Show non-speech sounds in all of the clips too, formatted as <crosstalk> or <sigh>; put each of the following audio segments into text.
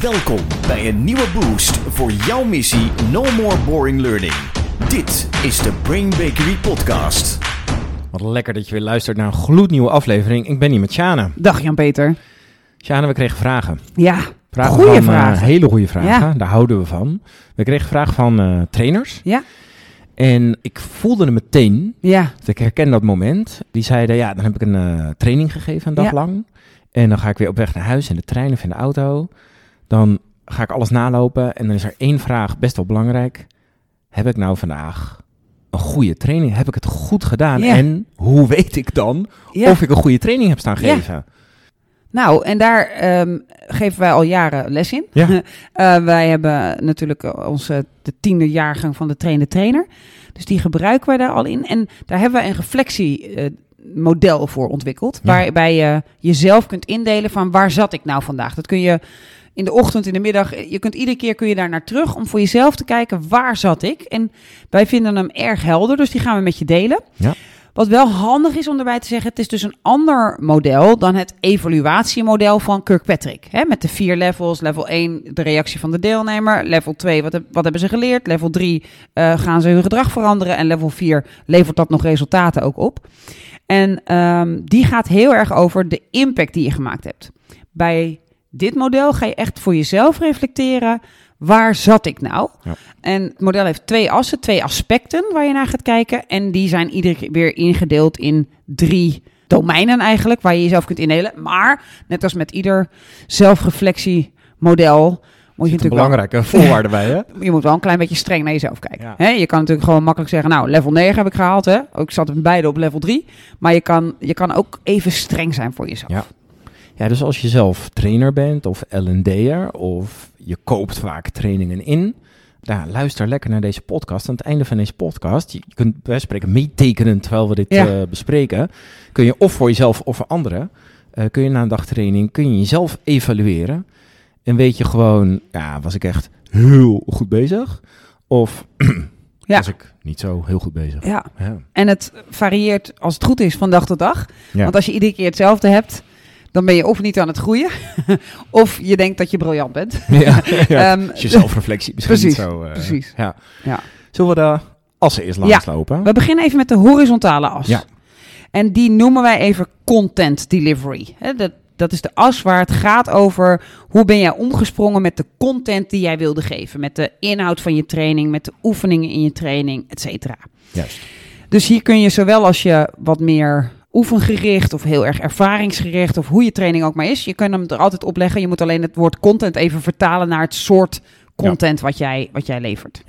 Welkom bij een nieuwe boost voor jouw missie No More Boring Learning. Dit is de Brain Bakery Podcast. Wat lekker dat je weer luistert naar een gloednieuwe aflevering. Ik ben hier met Sjane. Dag Jan-Peter. Sjane, we kregen vragen. Ja, vragen goede van, eh, vragen. hele goede vragen, Ja. daar houden we van. We kregen vragen van eh, trainers. Ja. En ik voelde hem meteen, ja, dus ik herken dat moment. Die zeiden, ja, dan heb ik een eh, training gegeven een dag Ja. lang. En dan ga ik weer op weg naar huis in de trein of in de auto. Dan ga ik alles nalopen en dan is er één vraag, best wel belangrijk. Heb ik nou vandaag een goede training? Heb ik het goed gedaan? Ja. En hoe weet ik dan ja. of ik een goede training heb staan geven? Nou, en daar ehm, geven wij al jaren les in. Ja. <laughs> Eh, wij hebben natuurlijk eh, onze de tiende jaargang van de trainer trainer. Dus die gebruiken wij daar al in. En daar hebben wij een reflectiemodel voor ontwikkeld. Ja. Waarbij je jezelf kunt indelen van waar zat ik nou vandaag. Dat kun je in de ochtend, in de middag. Je kunt iedere keer kun je daar naar terug om voor jezelf te kijken waar zat ik. En wij vinden hem erg helder, dus die gaan we met je delen. Ja. Wat wel handig is om erbij te zeggen, het is dus een ander model dan het evaluatiemodel van Kirkpatrick. Hè, met de vier levels. Level 1, de reactie van de deelnemer. Level 2, wat, heb- wat hebben ze geleerd? Level 3, eh, gaan ze hun gedrag veranderen? En level 4, levert dat nog resultaten ook op? En ehm, die gaat heel erg over de impact die je gemaakt hebt. Bij dit model ga je echt voor jezelf reflecteren. Waar zat ik nou? Ja. En het model heeft twee assen, twee aspecten waar je naar gaat kijken. En die zijn iedere keer weer ingedeeld in drie domeinen eigenlijk, waar je jezelf kunt indelen. Maar, net als met ieder zelfreflectiemodel, moet je natuurlijk wel, belangrijke voorwaarde bij, hè? <laughs> je moet wel een klein beetje streng naar jezelf kijken. Ja. Je kan natuurlijk gewoon makkelijk zeggen, nou, level 9 heb ik gehaald. Hè? Ik zat beide op level 3. Maar je kan, je kan ook even streng zijn voor jezelf. Ja. Ja, dus als je zelf trainer bent of L&D'er of je koopt vaak trainingen in, nou, luister lekker naar deze podcast. Aan het einde van deze podcast, je kunt bij spreken meetekenen terwijl we dit Ja. eh, bespreken, kun je of voor jezelf of voor anderen, eh, kun je na een dagtraining, kun je jezelf evalueren. En weet je gewoon, ja, was ik echt heel goed bezig? Of <clears throat> Ja. was ik niet zo heel goed bezig? Ja. Ja. En het varieert, als het goed is, van dag tot dag. Want als je iedere keer hetzelfde hebt, dan ben je of niet aan het groeien, <laughs> of je denkt dat je briljant bent. <laughs> Ja, <laughs> ja. Ehm, je zelfreflectie misschien precies, niet zo... eh, precies. Ja. Ja. Zullen we de assen eerst langs lopen? We beginnen even met de horizontale as. Ja. En die noemen wij even content delivery. Dat, dat is de as waar het gaat over hoe ben jij omgesprongen met de content die jij wilde geven. Met de inhoud van je training, met de oefeningen in je training, et cetera. Juist. Dus hier kun je zowel als je wat meer oefengericht of heel erg ervaringsgericht of hoe je training ook maar is, je kunt hem er altijd op leggen. Je moet alleen het woord content even vertalen naar het soort content wat, jij, wat jij levert.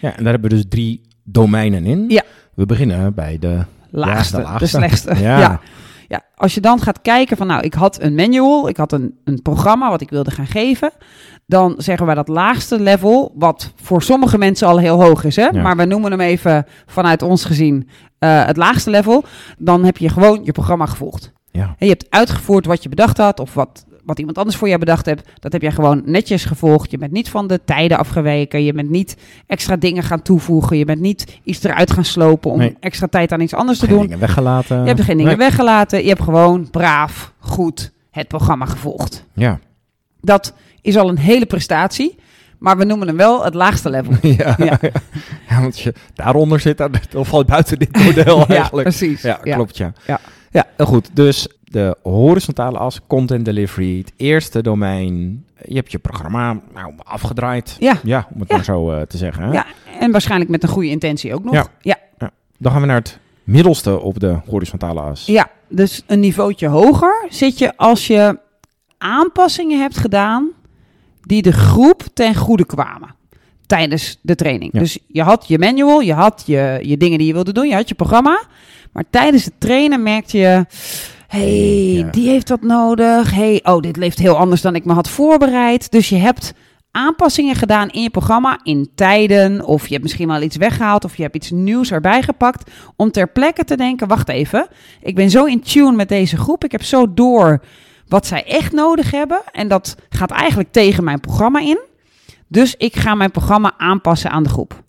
Ja, en daar hebben we dus drie domeinen in. Ja. We beginnen bij de... Laagste, de de, laagste. slechtste. <laughs> Ja. Ja. ja. als je dan gaat kijken van nou, ik had een manual, ik had een, een programma wat ik wilde gaan geven, dan zeggen wij dat laagste level, wat voor sommige mensen al heel hoog is, hè? Ja. maar we noemen hem even vanuit ons gezien eh, het laagste level, dan heb je gewoon je programma gevolgd. Ja. En je hebt uitgevoerd wat je bedacht had of wat, wat iemand anders voor jou bedacht hebt. Dat heb jij gewoon netjes gevolgd. Je bent niet van de tijden afgeweken. Je bent niet extra dingen gaan toevoegen. Je bent niet iets eruit gaan slopen om Nee. extra tijd aan iets anders te Geen doen. dingen weggelaten. Je hebt geen dingen Nee. weggelaten. Je hebt gewoon braaf, goed het programma gevolgd. Ja. Dat is al een hele prestatie. Maar we noemen hem wel het laagste level. <laughs> ja. Ja. <laughs> Ja. want je daaronder zit, dan, dan val je buiten dit model <laughs> ja, eigenlijk. precies. Ja, klopt ja. Ja. ja, heel goed. Dus de horizontale as, content delivery, het eerste domein. Je hebt je programma nou, afgedraaid. Ja. Ja, om het maar zo eh, te zeggen. hè? Ja, en waarschijnlijk met een goede intentie ook nog. Ja. ja. Dan gaan we naar het middelste op de horizontale as. Ja, dus een niveautje hoger zit je als je aanpassingen hebt gedaan die de groep ten goede kwamen tijdens de training. Ja. Dus je had je manual, je had je, je dingen die je wilde doen, je had je programma. Maar tijdens het trainen merkte je, hey, Ja. die heeft wat nodig. hey, oh, dit leeft heel anders dan ik me had voorbereid. Dus je hebt aanpassingen gedaan in je programma in tijden of je hebt misschien wel iets weggehaald of je hebt iets nieuws erbij gepakt om ter plekke te denken, wacht even, ik ben zo in tune met deze groep, ik heb zo door wat zij echt nodig hebben en dat gaat eigenlijk tegen mijn programma in. Dus ik ga mijn programma aanpassen aan de groep.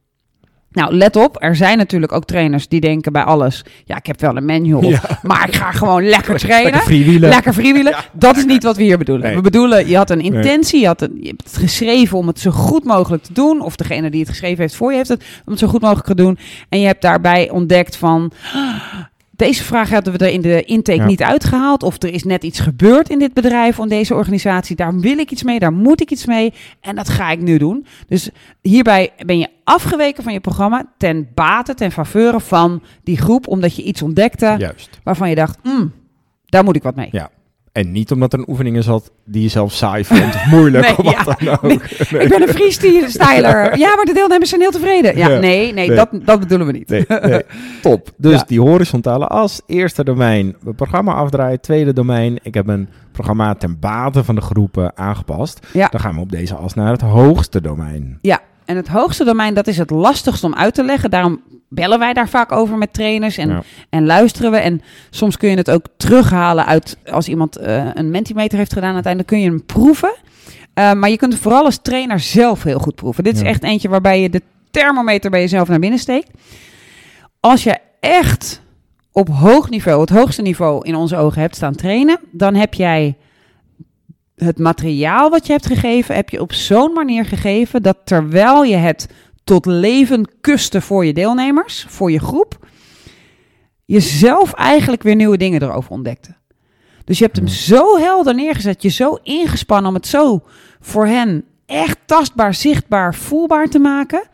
Nou, let op, er zijn natuurlijk ook trainers die denken bij alles... ja, ik heb wel een manual, Ja. maar ik ga gewoon lekker trainen. Lekker freewheelen. Lekker freewheelen. Dat is niet wat we hier bedoelen. Nee. We bedoelen, je had een intentie, je, had een, je hebt het geschreven om het zo goed mogelijk te doen. Of degene die het geschreven heeft voor je heeft het om het zo goed mogelijk te doen. En je hebt daarbij ontdekt van... "Ah, Deze vraag hadden we er in de intake Ja. niet uitgehaald. Of er is net iets gebeurd in dit bedrijf, in deze organisatie. Daar wil ik iets mee, daar moet ik iets mee. En dat ga ik nu doen. Dus hierbij ben je afgeweken van je programma ten bate, ten faveur van die groep. Omdat je iets ontdekte Juist. waarvan je dacht, "Hmm, daar moet ik wat mee. Ja. En niet omdat er een oefening in zat die je zelf saai vond of moeilijk <laughs> Nee, of wat ja. dan ook. Nee, <laughs> Ik ben een freestyler. <laughs> Ja, maar de deelnemers zijn heel tevreden. Ja, nee, nee. Dat, dat bedoelen we niet. Nee, nee. Top. Dus Ja. die horizontale as, eerste domein, mijn programma afdraaien. Tweede domein, ik heb mijn programma ten bate van de groepen aangepast. Ja. Dan gaan we op deze as naar het hoogste domein. Ja, en het hoogste domein, dat is het lastigst om uit te leggen. Daarom bellen wij daar vaak over met trainers en, Ja. en luisteren we. En soms kun je het ook terughalen uit, als iemand eh, een Mentimeter heeft gedaan, uiteindelijk kun je hem proeven. Eh, maar je kunt het vooral als trainer zelf heel goed proeven. Dit is echt eentje waarbij je de thermometer bij jezelf naar binnen steekt. Als je echt op hoog niveau, het hoogste niveau in onze ogen hebt staan trainen, dan heb jij het materiaal wat je hebt gegeven, heb je op zo'n manier gegeven dat terwijl je het tot leven kuste voor je deelnemers, voor je groep, je zelf eigenlijk weer nieuwe dingen erover ontdekte. Dus je hebt hem zo helder neergezet, je zo ingespannen om het zo voor hen echt tastbaar, zichtbaar, voelbaar te maken,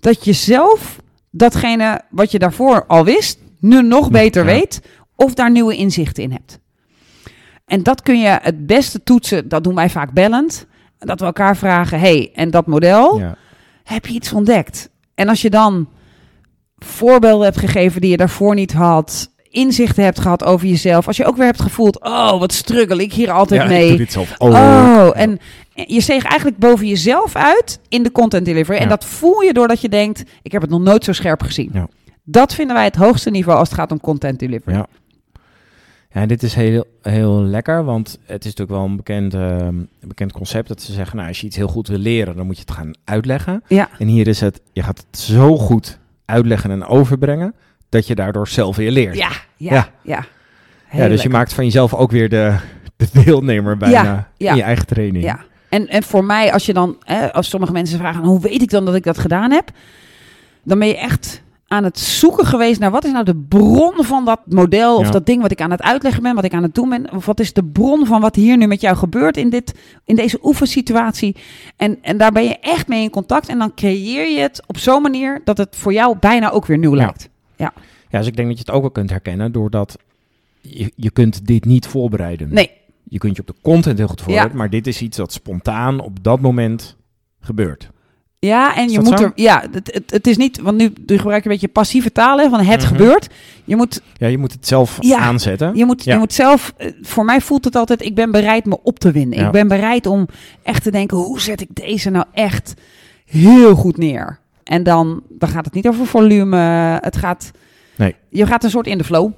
dat je zelf datgene wat je daarvoor al wist, nu nog beter Ja. weet of daar nieuwe inzichten in hebt. En dat kun je het beste toetsen, dat doen wij vaak bellend, dat we elkaar vragen, hey, en dat model, Ja. heb je iets ontdekt? En als je dan voorbeelden hebt gegeven die je daarvoor niet had, inzichten hebt gehad over jezelf, als je ook weer hebt gevoeld, oh, wat struggle ik hier altijd Ja, ik mee. doe ook. Oh, en je steeg eigenlijk boven jezelf uit in de content delivery. En dat voel je doordat je denkt, ik heb het nog nooit zo scherp gezien. Dat vinden wij het hoogste niveau als het gaat om content delivery. Ja. Dit is heel, heel lekker, want het is natuurlijk wel een bekend, eh, een bekend concept dat ze zeggen, nou, als je iets heel goed wil leren, dan moet je het gaan uitleggen. Ja. En hier is het, je gaat het zo goed uitleggen en overbrengen, dat je daardoor zelf weer leert. Ja, ja, Ja. ja. Ja, dus je maakt van jezelf ook weer de, de deelnemer bijna ja. in je eigen training. Ja. En, en voor mij, als je dan, hè, als sommige mensen vragen, hoe weet ik dan dat ik dat gedaan heb? Dan ben je echt aan het zoeken geweest naar wat is nou de bron van dat model of Ja. dat ding wat ik aan het uitleggen ben, wat ik aan het doen ben. Of wat is de bron van wat hier nu met jou gebeurt in, dit, in deze oefensituatie. En, en daar ben je echt mee in contact. En dan creëer je het op zo'n manier dat het voor jou bijna ook weer nieuw Ja. lijkt. Ja, dus ik denk dat je het ook wel kunt herkennen, doordat je, je kunt dit niet voorbereiden. Nee, Je kunt je op de content heel goed voorbereiden, Ja. maar dit is iets dat spontaan op dat moment gebeurt. Ja, en je moet zo? er. Ja, het, het, het is niet. Want nu, gebruik je een beetje passieve taal hè, van het Mhm. gebeurt. Je moet, Ja, je moet het zelf Ja. aanzetten. je, moet, Ja. je moet zelf. eh, Voor mij voelt het altijd. Ik ben bereid me op te winnen. Ja. Ik ben bereid om echt te denken: hoe zet ik deze nou echt heel goed neer? En dan, dan gaat het niet over volume. Het gaat. Nee. Je gaat een soort in de flow.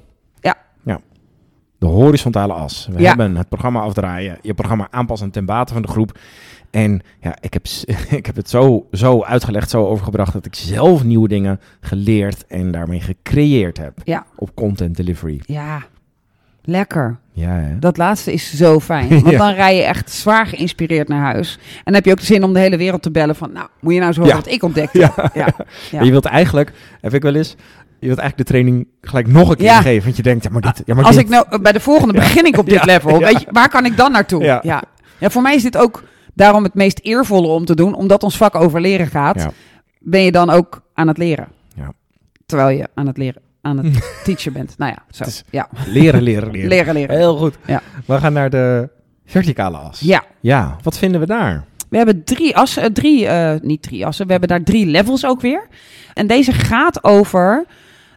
De horizontale as. We Ja. hebben het programma afdraaien, je programma aanpassen ten bate van de groep. En ja, ik heb, <laughs> ik heb het zo, zo uitgelegd, zo overgebracht dat ik zelf nieuwe dingen geleerd en daarmee gecreëerd heb Ja. op content delivery. Ja, lekker. Ja, hè? Dat laatste is zo fijn. <laughs> Want Ja. dan rij je echt zwaar geïnspireerd naar huis. En dan heb je ook de zin om de hele wereld te bellen van... Nou, moet je nou zo Ja. wat ik ontdekte? <laughs> Ja. ja. Je wilt eigenlijk, heb ik wel eens, je wilt eigenlijk de training gelijk nog een keer Ja. geven. Want je denkt, ja maar dit, ja maar Als dit. ik nou bij de volgende begin ik op dit Ja, level, weet je, waar kan ik dan naartoe? Ja. Ja. Ja. voor mij is dit ook daarom het meest eervolle om te doen, omdat ons vak over leren gaat. Ja. Ben je dan ook aan het leren? Ja. Terwijl je aan het leren, aan het <laughs> teacher bent. Nou ja, zo. Ja, Leren, leren, leren. leren, leren. Heel goed. Ja. We gaan naar de verticale as. Ja, Ja, wat vinden we daar? we hebben drie assen, eh, drie, eh, niet drie assen, we hebben daar drie levels ook weer. En deze gaat over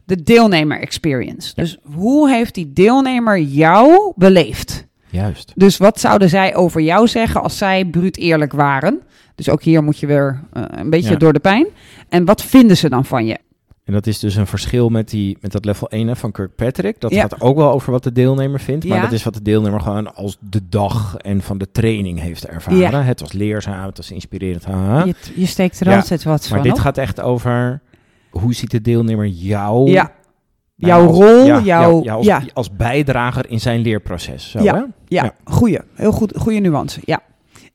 de deelnemer experience. Dus hoe heeft die deelnemer jou beleefd? Juist. Dus wat zouden zij over jou zeggen als zij bruut eerlijk waren? Dus ook hier moet je weer eh, een beetje Ja. door de pijn. En wat vinden ze dan van je? En dat is dus een verschil met, die, met dat level 1 hè, van Kirkpatrick. Dat Ja. gaat ook wel over wat de deelnemer vindt. Maar Ja. dat is wat de deelnemer gewoon als de dag en van de training heeft ervaren. Ja. Het was leerzaam, het was inspirerend. haha. Je, je steekt er altijd wat Maar van dit op. gaat echt over hoe ziet de deelnemer jou? Jouw rol, ja, jouw- ja, als, ja. als bijdrager in zijn leerproces. Zo, Ja. hè? Ja, goeie. Heel goed, goede nuance. Ja.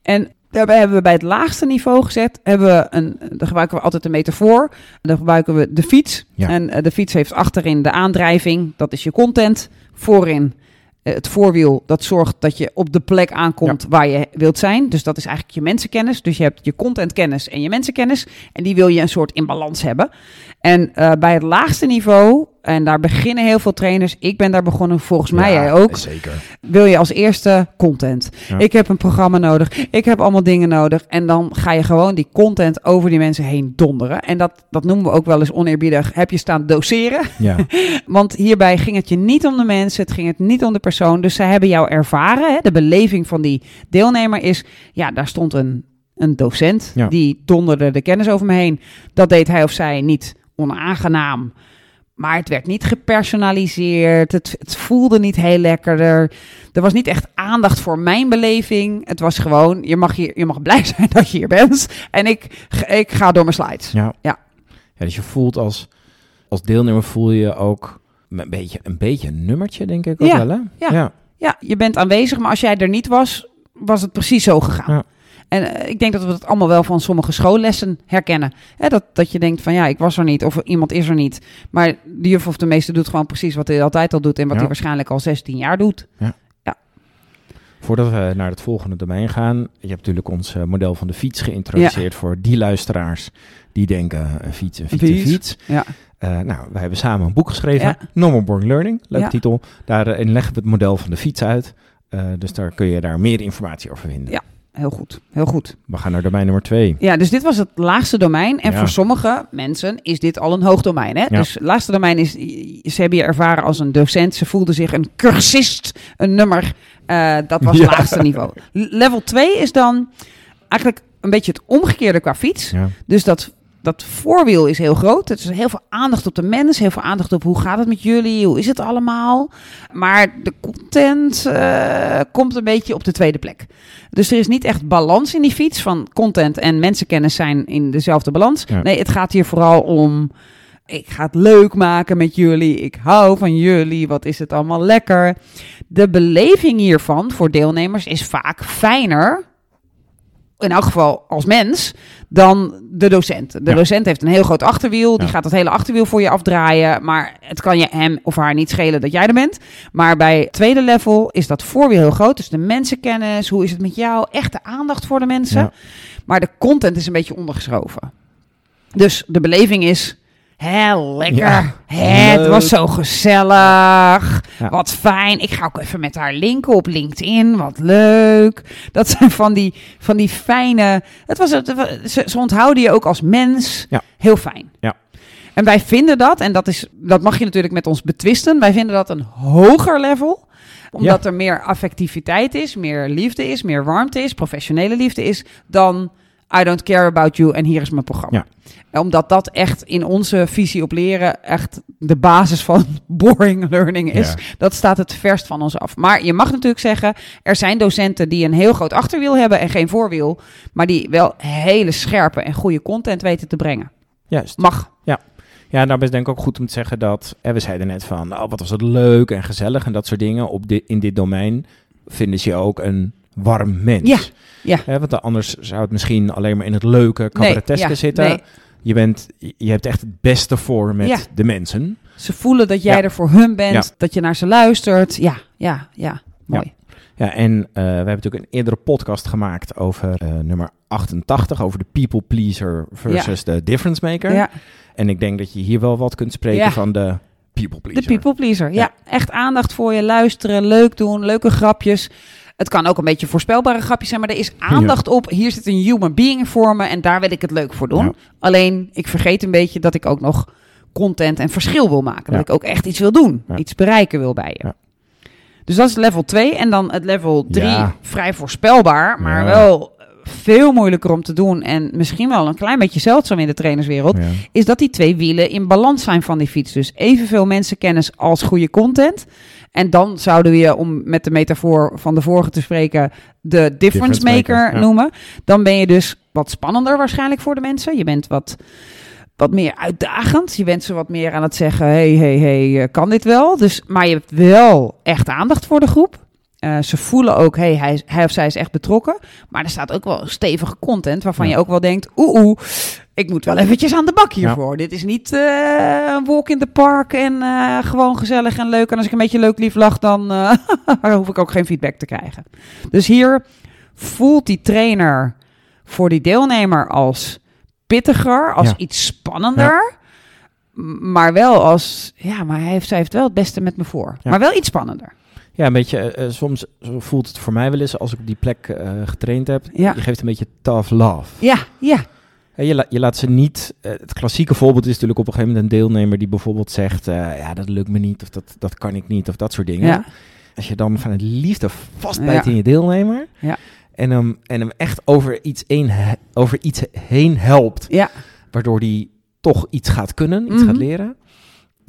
En daarbij hebben we bij het laagste niveau gezet, hebben we een, daar gebruiken we altijd een metafoor. Dan gebruiken we de fiets. Ja. En eh, de fiets heeft achterin de aandrijving, dat is je content. Voorin eh, het voorwiel, dat zorgt dat je op de plek aankomt waar je wilt zijn. Dus dat is eigenlijk je mensenkennis. Dus je hebt je contentkennis en je mensenkennis. En die wil je een soort in balans hebben. En eh, bij het laagste niveau, en daar beginnen heel veel trainers. Ik ben daar begonnen, volgens mij Ja, jij ook Zeker. wil je als eerste content. Ja. Ik heb een programma nodig. Ik heb allemaal dingen nodig. En dan ga je gewoon die content over die mensen heen donderen. En dat, dat noemen we ook wel eens oneerbiedig. Heb je staan doseren? Ja. <laughs> Want hierbij ging het je niet om de mensen. Het ging het niet om de persoon. Dus zij hebben jou ervaren. Hè? De beleving van die deelnemer is... Ja, daar stond een, een docent. Ja. Die donderde de kennis over me heen. Dat deed hij of zij niet onaangenaam. Maar het werd niet gepersonaliseerd. Het, het voelde niet heel lekker. Er, was niet echt aandacht voor mijn beleving. Het was gewoon, je mag, hier, je mag blij <laughs> zijn dat je hier bent. En ik, ik ga door mijn slides. Ja. Ja. ja. Dus je voelt als, als deelnemer voel je je ook een beetje, een beetje een nummertje, denk ik ook Ja, wel, hè? ja. ja. Ja, je bent aanwezig, maar als jij er niet was, was het precies zo gegaan. Ja. En eh, ik denk dat we dat allemaal wel van sommige schoollessen herkennen. Hè, dat, dat je denkt van ja, ik was er niet of iemand is er niet. Maar de juf of de meester doet gewoon precies wat hij altijd al doet en wat Ja. hij waarschijnlijk al 16 jaar doet. Voordat we naar het volgende domein gaan, je hebt natuurlijk ons eh, model van de fiets geïntroduceerd voor die luisteraars die denken een fiets, een fiets, een fiets. fiets. Ja. Eh, nou, wij hebben samen een boek geschreven, Ja. Normal Boring Learning, leuke Ja. titel. Daarin leggen we het model van de fiets uit. Eh, dus daar kun je daar meer informatie over vinden. Ja. Heel goed, heel goed. We gaan naar domein nummer twee. Ja, dus dit was het laagste domein. En Ja. voor sommige mensen is dit al een hoog domein. Hè? Ja. Dus het laagste domein is, ze hebben je ervaren als een docent. Ze voelden zich een cursist, een nummer. Eh, dat was <laughs> het Ja. laagste niveau. Level 2 is dan eigenlijk een beetje het omgekeerde qua fiets. Dus dat, dat voorwiel is heel groot. Het is heel veel aandacht op de mens. Heel veel aandacht op hoe gaat het met jullie? Hoe is het allemaal? Maar de content eh, komt een beetje op de tweede plek. Dus er is niet echt balans in die fiets. Van content en mensenkennis zijn in dezelfde balans. Ja. Nee, het gaat hier vooral om... Ik ga het leuk maken met jullie. Ik hou van jullie. Wat is het allemaal lekker. De beleving hiervan voor deelnemers is vaak fijner in elk geval als mens, dan de docent. De Ja. docent heeft een heel groot achterwiel. Die Ja. gaat het hele achterwiel voor je afdraaien. Maar het kan je hem of haar niet schelen dat jij er bent. Maar bij tweede level is dat voorwiel heel groot. Dus de mensenkennis, hoe is het met jou? Echte aandacht voor de mensen. Ja. Maar de content is een beetje ondergeschoven. Dus de beleving is... Hé, lekker. Ja, Hè, het was zo gezellig. Ja. Wat fijn. Ik ga ook even met haar linken op LinkedIn. Wat leuk. Dat zijn van die, van die fijne... Het was, het, ze, ze onthouden je ook als mens. Ja. Heel fijn. Ja. En wij vinden dat, en dat, is, dat mag je natuurlijk met ons betwisten... wij vinden dat een hoger level omdat er meer affectiviteit is, meer liefde is, meer warmte is, professionele liefde is, dan I don't care about you en hier is mijn programma. Omdat dat echt in onze visie op leren echt de basis van <laughs> boring learning is. Ja. Dat staat het verst van ons af. Maar je mag natuurlijk zeggen, er zijn docenten die een heel groot achterwiel hebben en geen voorwiel, maar die wel hele scherpe en goede content weten te brengen. Juist. Mag. Ja, daarbij is denk ik ook goed om te zeggen dat, hè, we zeiden net van, oh, wat was het leuk en gezellig en dat soort dingen. Op dit, in dit domein vinden ze ook een warm mens. Ja, ja. Hè, want anders zou het misschien alleen maar in het leuke, cabareteske ja, zitten. nee. Je, bent, je hebt echt het beste voor met Ja. de mensen. Ze voelen dat jij Ja. er voor hun bent, dat je naar ze luistert. Ja, ja, ja. Mooi. Ja, en eh, we hebben natuurlijk een eerdere podcast gemaakt over eh, nummer 88, over de people pleaser versus de difference maker. Ja. En ik denk dat je hier wel wat kunt spreken van de people De pleaser. people pleaser. Ja. echt aandacht voor je, luisteren, leuk doen, leuke grapjes. Het kan ook een beetje voorspelbare grapjes zijn, maar er is aandacht op. Hier zit een human being voor me en daar wil ik het leuk voor doen. Ja. Alleen, ik vergeet een beetje dat ik ook nog content en verschil wil maken. Dat ik ook echt iets wil doen, iets bereiken wil bij je. Dus dat is level 2. En dan het level 3, Ja. vrij voorspelbaar, maar wel veel moeilijker om te doen. En misschien wel een klein beetje zeldzaam in de trainerswereld Ja. is dat die twee wielen in balans zijn van die fiets. Dus evenveel mensenkennis als goede content. En dan zouden we je, om met de metafoor van de vorige te spreken, de difference, maker, maker, ja. noemen. Dan ben je dus wat spannender waarschijnlijk voor de mensen. Je bent wat wat meer uitdagend. Je bent ze wat meer aan het zeggen, hey, hey, hey, eh, kan dit wel? Dus, maar je hebt wel echt aandacht voor de groep. Eh, ze voelen ook, hey, hij, hij of zij is echt betrokken. Maar er staat ook wel stevige content waarvan Ja. je ook wel denkt, oeh, oeh, ik moet wel eventjes aan de bak hiervoor. Dit is niet eh, een walk in the park en eh, gewoon gezellig en leuk. En als ik een beetje leuk lief lach, dan <laughs> hoef ik ook geen feedback te krijgen. Dus hier voelt die trainer voor die deelnemer als pittiger, als Ja. iets spannender. Maar wel als, ja, maar hij heeft, zij heeft wel het beste met me voor. Ja. Maar wel iets spannender. Ja, een beetje, eh, eh, soms voelt het voor mij wel eens als ik op die plek eh, getraind heb. Ja. Je geeft een beetje tough love. Ja, ja, Je, la- je laat ze niet. het klassieke voorbeeld is natuurlijk op een gegeven moment een deelnemer die bijvoorbeeld zegt: Ja, dat lukt me niet, of dat, dat kan ik niet, of dat soort dingen. ja. Als je dan vanuit liefde vastbijt Ja. in je deelnemer Ja. en, hem, en hem echt over iets, een, over iets heen helpt, Ja, waardoor hij toch iets gaat kunnen, iets Mhm. gaat leren.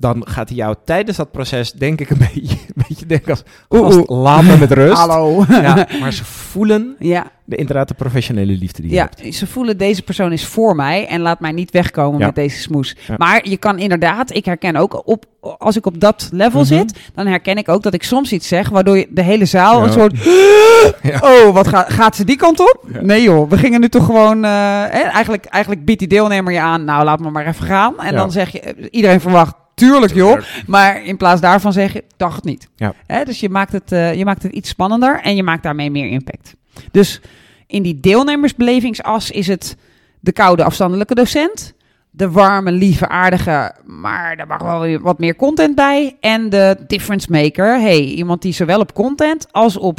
Dan gaat hij jou tijdens dat proces, denk ik, een <laughs> beetje, een beetje denken als, Oeh, laat me met rust. hallo. Ja, <laughs> maar ze voelen Ja, de, inderdaad de professionele liefde die je ja, hebt. ze voelen deze persoon is voor mij en laat mij niet wegkomen Ja. met deze smoes. Maar je kan inderdaad, ik herken ook op, als ik op dat level Mhm. zit, dan herken ik ook dat ik soms iets zeg waardoor je de hele zaal een soort, <laughs> oh, wat gaat, gaat ze die kant op? Nee joh, we gingen nu toch gewoon, eh, hè, eigenlijk, eigenlijk biedt die deelnemer je aan, nou laat me maar even gaan. En dan zeg je, eh, iedereen verwacht, tuurlijk joh, maar in plaats daarvan zeg je, dacht het niet. Ja. Hè, dus je maakt, het, eh, je maakt het iets spannender en je maakt daarmee meer impact. Dus in die deelnemersbelevingsas is het de koude afstandelijke docent, de warme, lieve, aardige, maar daar mag wel wat meer content bij. En de difference maker, hey, iemand die zowel op content als op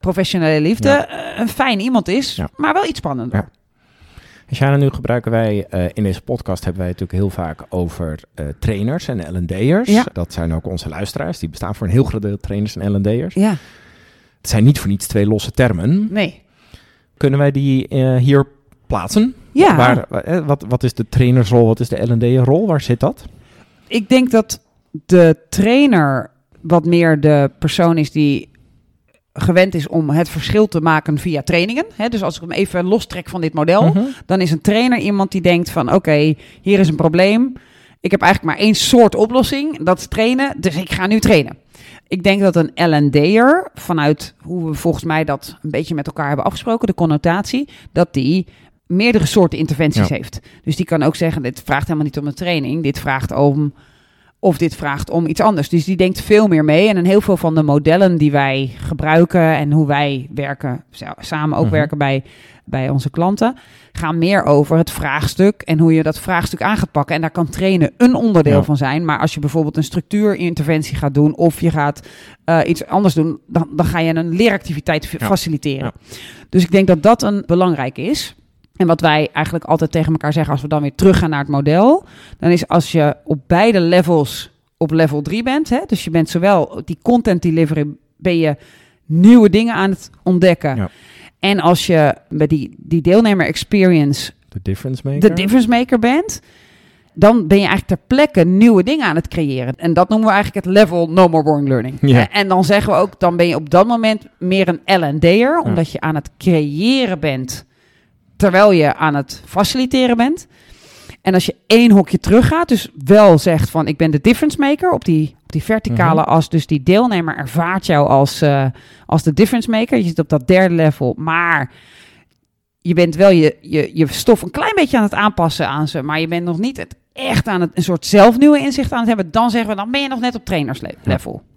professionele liefde Ja. eh, een fijn iemand is, Ja. maar wel iets spannender. Shana, nu gebruiken wij eh, in deze podcast hebben wij natuurlijk heel vaak over eh, trainers en L&D'ers. Ja. Dat zijn ook onze luisteraars. Die bestaan voor een heel groot deel trainers en L&D'ers. Ja, Het zijn niet voor niets twee losse termen. nee. Kunnen wij die eh, hier plaatsen? Ja, Waar, wat, wat is de trainersrol? Wat is de L&D'er-rol? Waar zit dat? ik denk dat de trainer wat meer de persoon is die gewend is om het verschil te maken via trainingen. Hè, dus als ik hem even lostrek van dit model, Mhm. dan is een trainer iemand die denkt van oké, hier is een probleem. Ik heb eigenlijk maar één soort oplossing, dat is trainen, dus ik ga nu trainen. Ik denk dat een L&D'er, vanuit hoe we volgens mij dat een beetje met elkaar hebben afgesproken, de connotatie, dat die meerdere soorten interventies Ja. heeft. Dus die kan ook zeggen, dit vraagt helemaal niet om een training, dit vraagt om, of dit vraagt om iets anders. Dus die denkt veel meer mee. En in heel veel van de modellen die wij gebruiken en hoe wij werken, samen ook Mhm. werken bij, bij onze klanten, gaan meer over het vraagstuk en hoe je dat vraagstuk aan gaat pakken. En daar kan trainen een onderdeel Ja. van zijn. Maar als je bijvoorbeeld een structuurinterventie gaat doen of je gaat eh, iets anders doen, dan, dan ga je een leeractiviteit Ja. faciliteren. Ja. Dus ik denk dat dat een belangrijke is. En wat wij eigenlijk altijd tegen elkaar zeggen als we dan weer teruggaan naar het model, dan is als je op beide levels op level 3 bent, hè, dus je bent zowel die content delivery, ben je nieuwe dingen aan het ontdekken. Ja. En als je bij die, die deelnemer experience De difference maker? de difference maker bent, dan ben je eigenlijk ter plekke nieuwe dingen aan het creëren. En dat noemen we eigenlijk het level no more boring learning. Ja. En dan zeggen we ook, dan ben je op dat moment meer een L&D'er, omdat je aan het creëren bent, terwijl je aan het faciliteren bent. En als je één hokje teruggaat, dus wel zegt van ik ben de difference maker op die, op die verticale Mhm. as, dus die deelnemer ervaart jou als, eh, als de difference maker. Je zit op dat derde level, maar je bent wel je, je, je stof een klein beetje aan het aanpassen aan ze, maar je bent nog niet het echt aan het een soort zelfnieuwe inzicht aan het hebben. Dan zeggen we, dan ben je nog net op trainerslevel. Ja.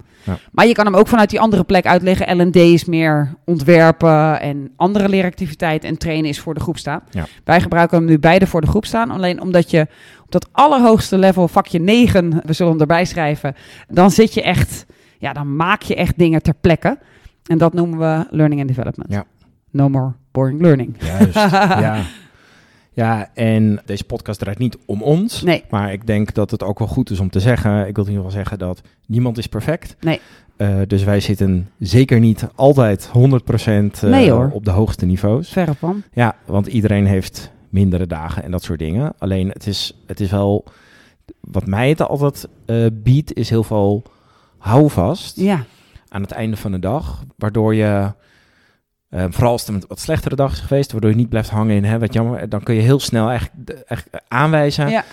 Maar je kan hem ook vanuit die andere plek uitleggen. L&D is meer ontwerpen en andere leeractiviteiten en trainen is voor de groep staan. Ja. Wij gebruiken hem nu beide voor de groep staan. Alleen omdat je op dat allerhoogste level, vakje 9, we zullen hem erbij schrijven, dan zit je echt, ja, dan maak je echt dingen ter plekke. En dat noemen we learning and development. Ja. No more boring learning. Juist, ja. <laughs> Ja, en deze podcast draait niet om ons. Nee. Maar ik denk dat het ook wel goed is om te zeggen. Ik wil in ieder geval zeggen dat niemand is perfect. Nee. Eh, dus wij zitten zeker niet altijd 100% eh, Nee, op de hoogste niveaus. Verre van. Ja, want iedereen heeft mindere dagen en dat soort dingen. Alleen het is, het is wel, wat mij het altijd eh, biedt, is heel veel houvast Ja, aan het einde van de dag. Waardoor je, eh, vooral als het een wat slechtere dag is geweest, waardoor je niet blijft hangen in, hè, wat jammer, dan kun je heel snel eigenlijk, eigenlijk aanwijzen. ja.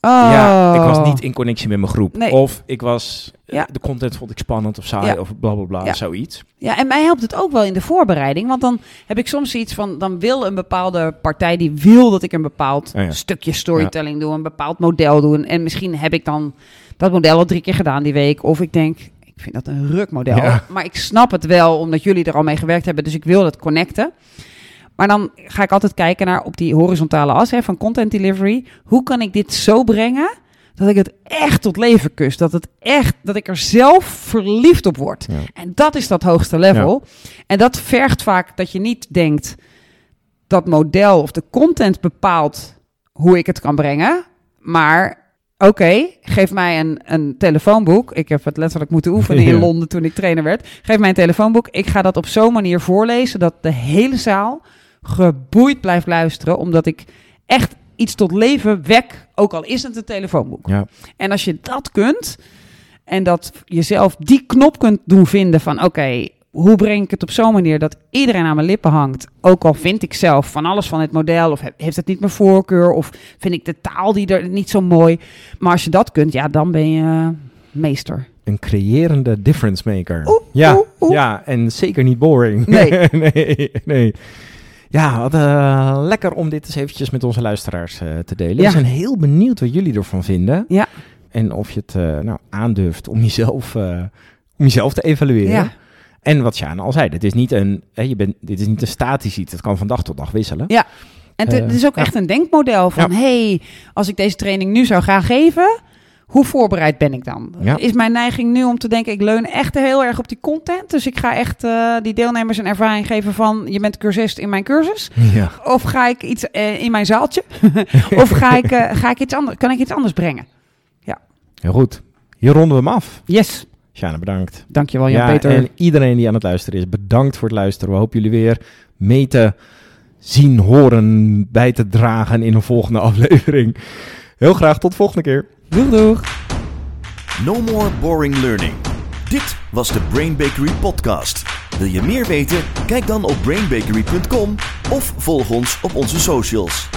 Oh. Ja, ik was niet in connectie met mijn groep. Nee. Of ik was, eh, Ja. de content vond ik spannend of saai Ja. of bla bla bla, zoiets. Ja, en mij helpt het ook wel in de voorbereiding. Want dan heb ik soms iets van, dan wil een bepaalde partij, die wil dat ik een bepaald Oh stukje storytelling doe, een bepaald model doe. En misschien heb ik dan dat model al drie keer gedaan die week. Of ik denk, ik vind dat een rukmodel. Ja. Maar ik snap het wel, omdat jullie er al mee gewerkt hebben. Dus ik wil dat connecten. Maar dan ga ik altijd kijken naar op die horizontale as hè, van content delivery. Hoe kan ik dit zo brengen dat ik het echt tot leven kus? Dat, het echt, dat ik er zelf verliefd op word. Ja. En dat is dat hoogste level. En dat vergt vaak dat je niet denkt dat model of de content bepaalt hoe ik het kan brengen. Maar oké, geef mij een, een telefoonboek. Ik heb het letterlijk moeten oefenen in. <laughs> Londen toen ik trainer werd. Geef mij een telefoonboek. Ik ga dat op zo'n manier voorlezen dat de hele zaal geboeid blijft luisteren. Omdat ik echt iets tot leven wek, ook al is het een telefoonboek. Ja. En als je dat kunt en dat jezelf die knop kunt doen vinden van oké, hoe breng ik het op zo'n manier dat iedereen aan mijn lippen hangt? Ook al vind ik zelf van alles van het model of he- heeft het niet mijn voorkeur of vind ik de taal die er niet zo mooi. Maar als je dat kunt, ja, dan ben je eh, meester. Een creërende difference maker. Oeh, ja, oeh, oeh. ja, en zeker niet boring. Nee. <laughs> nee, nee. Ja, wat eh, lekker om dit eens eventjes met onze luisteraars eh, te delen. Ja. We zijn heel benieuwd wat jullie ervan vinden. Ja. En of je het nou, aandurft om jezelf, om jezelf te evalueren. Ja. En wat Sjaan al zei, dit is niet een, hè, je bent, dit is niet een statisch iets. Het kan van dag tot dag wisselen. Ja. En het Eh, is ook ja. echt een denkmodel van, hey, als ik deze training nu zou gaan geven, hoe voorbereid ben ik dan? Ja. Is mijn neiging nu om te denken, ik leun echt heel erg op die content, dus ik ga echt eh, die deelnemers een ervaring geven van, je bent cursist in mijn cursus, Ja. of ga ik iets eh, in mijn zaaltje, <laughs> of ga ik, ga ik iets anders, kan ik iets anders brengen? Heel goed. Hier ronden we hem af. Yes, Sjane, bedankt. dankjewel Jan ja, Peter. en iedereen die aan het luisteren is, bedankt voor het luisteren. We hopen jullie weer mee te zien, horen, bij te dragen in een volgende <laughs> aflevering. Heel graag tot de volgende keer. Doeg doeg. No more boring learning. Dit was de Brain Bakery podcast. Wil je meer weten? Kijk dan op brainbakery.com of volg ons op onze socials.